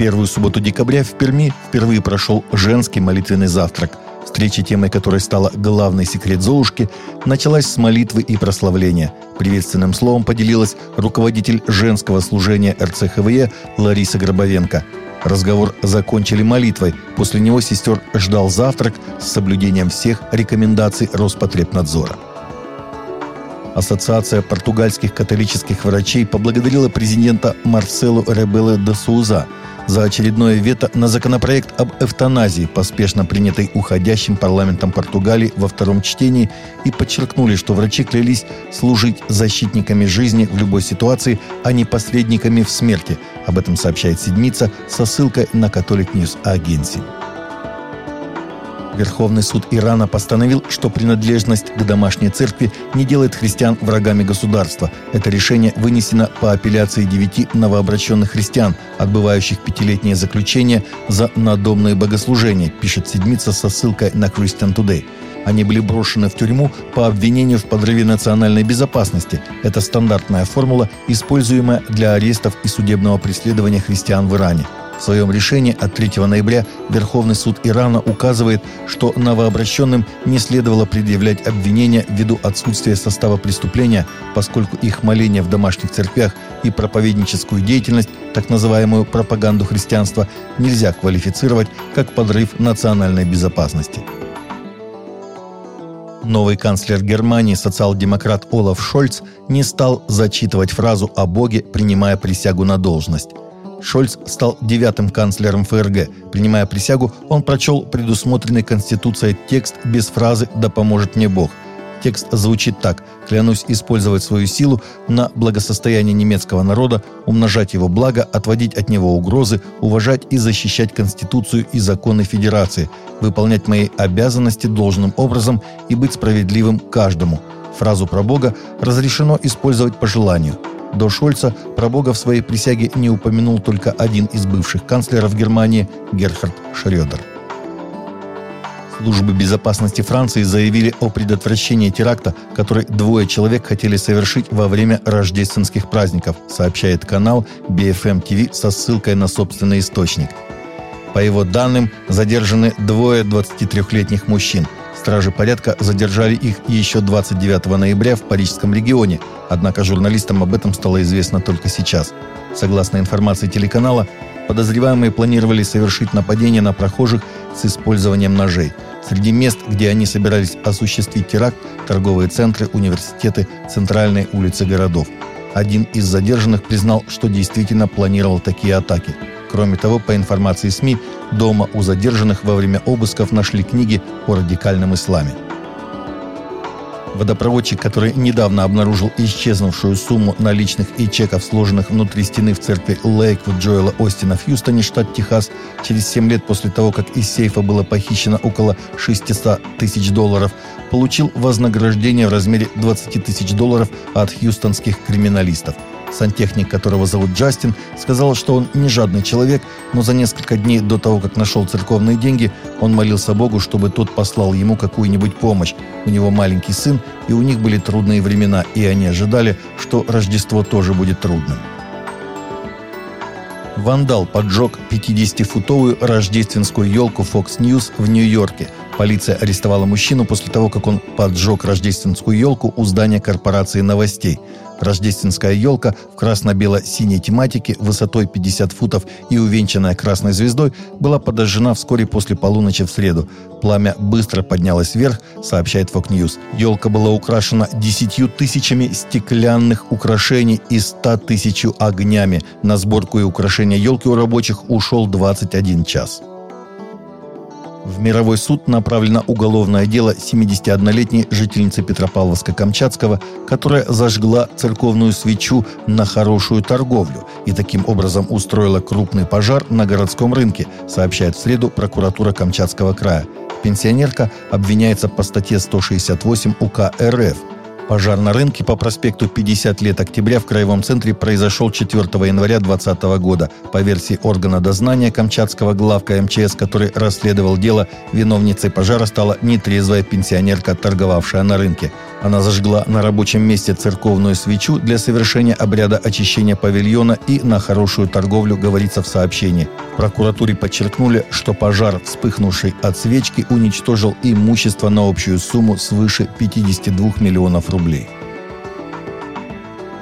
первую субботу декабря в Перми впервые прошел женский молитвенный завтрак. Встреча, темой которой стала главный секрет Золушки, началась с молитвы и прославления. Приветственным словом поделилась руководитель женского служения РЦХВЕ Лариса Гробовенко. Разговор закончили молитвой. После него сестер ждал завтрак с соблюдением всех рекомендаций Роспотребнадзора. Ассоциация португальских католических врачей поблагодарила президента Марселу Ребеле де Суза за очередное вето на законопроект об эвтаназии, поспешно принятый уходящим парламентом Португалии во втором чтении, и подчеркнули, что врачи клялись служить защитниками жизни в любой ситуации, а не посредниками в смерти. Об этом сообщает «Седмица» со ссылкой на Catholic News Agency. Верховный суд Ирана постановил, что принадлежность к домашней церкви не делает христиан врагами государства. Это решение вынесено по апелляции девяти новообращенных христиан, отбывающих пятилетнее заключение за надомные богослужения, пишет седмица со ссылкой на Christian Today. Они были брошены в тюрьму по обвинению в подрыве национальной безопасности. Это стандартная формула, используемая для арестов и судебного преследования христиан в Иране. В своем решении от 3 ноября Верховный суд Ирана указывает, что новообращенным не следовало предъявлять обвинения ввиду отсутствия состава преступления, поскольку их моление в домашних церквях и проповедническую деятельность, так называемую пропаганду христианства, нельзя квалифицировать как подрыв национальной безопасности. Новый канцлер Германии, социал-демократ Олаф Шольц, не стал зачитывать фразу о Боге, принимая присягу на должность. Шольц стал девятым канцлером ФРГ. Принимая присягу, он прочел предусмотренный Конституцией текст без фразы «Да поможет мне Бог». Текст звучит так. «Клянусь использовать свою силу на благосостояние немецкого народа, умножать его благо, отводить от него угрозы, уважать и защищать Конституцию и законы Федерации, выполнять мои обязанности должным образом и быть справедливым каждому». Фразу про Бога разрешено использовать по желанию – до Шольца про Бога в своей присяге не упомянул только один из бывших канцлеров Германии Герхард Шрёдер. Службы безопасности Франции заявили о предотвращении теракта, который двое человек хотели совершить во время рождественских праздников, сообщает канал BFM TV со ссылкой на собственный источник. По его данным, задержаны двое 23-летних мужчин – Стражи порядка задержали их еще 29 ноября в Парижском регионе, однако журналистам об этом стало известно только сейчас. Согласно информации телеканала, подозреваемые планировали совершить нападение на прохожих с использованием ножей. Среди мест, где они собирались осуществить теракт, торговые центры, университеты, центральные улицы городов. Один из задержанных признал, что действительно планировал такие атаки – Кроме того, по информации СМИ, дома у задержанных во время обысков нашли книги о радикальном исламе. Водопроводчик, который недавно обнаружил исчезнувшую сумму наличных и чеков, сложенных внутри стены в церкви Лейквуд Джоэла Остина в Хьюстоне, штат Техас, через 7 лет после того, как из сейфа было похищено около 600 тысяч долларов, получил вознаграждение в размере 20 тысяч долларов от хьюстонских криминалистов – Сантехник, которого зовут Джастин, сказал, что он не жадный человек, но за несколько дней до того, как нашел церковные деньги, он молился Богу, чтобы тот послал ему какую-нибудь помощь. У него маленький сын, и у них были трудные времена, и они ожидали, что Рождество тоже будет трудным. Вандал поджег 50-футовую рождественскую елку Fox News в Нью-Йорке. Полиция арестовала мужчину после того, как он поджег рождественскую елку у здания корпорации новостей. Рождественская елка в красно-бело-синей тематике высотой 50 футов и увенчанная красной звездой была подожжена вскоре после полуночи в среду. Пламя быстро поднялось вверх, сообщает Fox News. Елка была украшена десятью тысячами стеклянных украшений и 100 тысяч огнями. На сборку и украшение елки у рабочих ушел 21 час. В мировой суд направлено уголовное дело 71-летней жительницы Петропавловска-Камчатского, которая зажгла церковную свечу на хорошую торговлю и таким образом устроила крупный пожар на городском рынке, сообщает в среду прокуратура Камчатского края. Пенсионерка обвиняется по статье 168 УК РФ – Пожар на рынке по проспекту 50 лет октября в Краевом центре произошел 4 января 2020 года. По версии органа дознания Камчатского главка МЧС, который расследовал дело, виновницей пожара стала нетрезвая пенсионерка, торговавшая на рынке. Она зажгла на рабочем месте церковную свечу для совершения обряда очищения павильона и на хорошую торговлю, говорится в сообщении. В прокуратуре подчеркнули, что пожар, вспыхнувший от свечки, уничтожил имущество на общую сумму свыше 52 миллионов рублей рублей.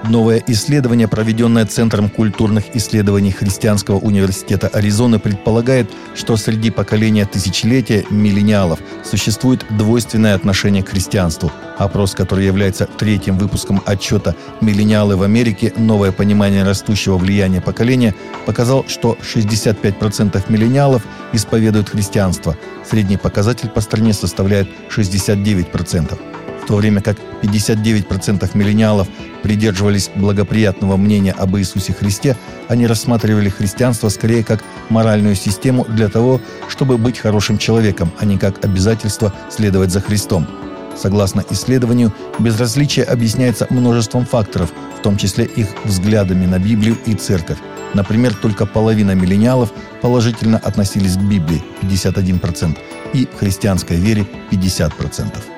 Новое исследование, проведенное Центром культурных исследований Христианского университета Аризоны, предполагает, что среди поколения тысячелетия миллениалов существует двойственное отношение к христианству. Опрос, который является третьим выпуском отчета «Миллениалы в Америке. Новое понимание растущего влияния поколения», показал, что 65% миллениалов исповедуют христианство. Средний показатель по стране составляет 69% то время как 59% миллениалов придерживались благоприятного мнения об Иисусе Христе, они рассматривали христианство скорее как моральную систему для того, чтобы быть хорошим человеком, а не как обязательство следовать за Христом. Согласно исследованию, безразличие объясняется множеством факторов, в том числе их взглядами на Библию и Церковь. Например, только половина миллениалов положительно относились к Библии – 51%, и христианской вере – 50%.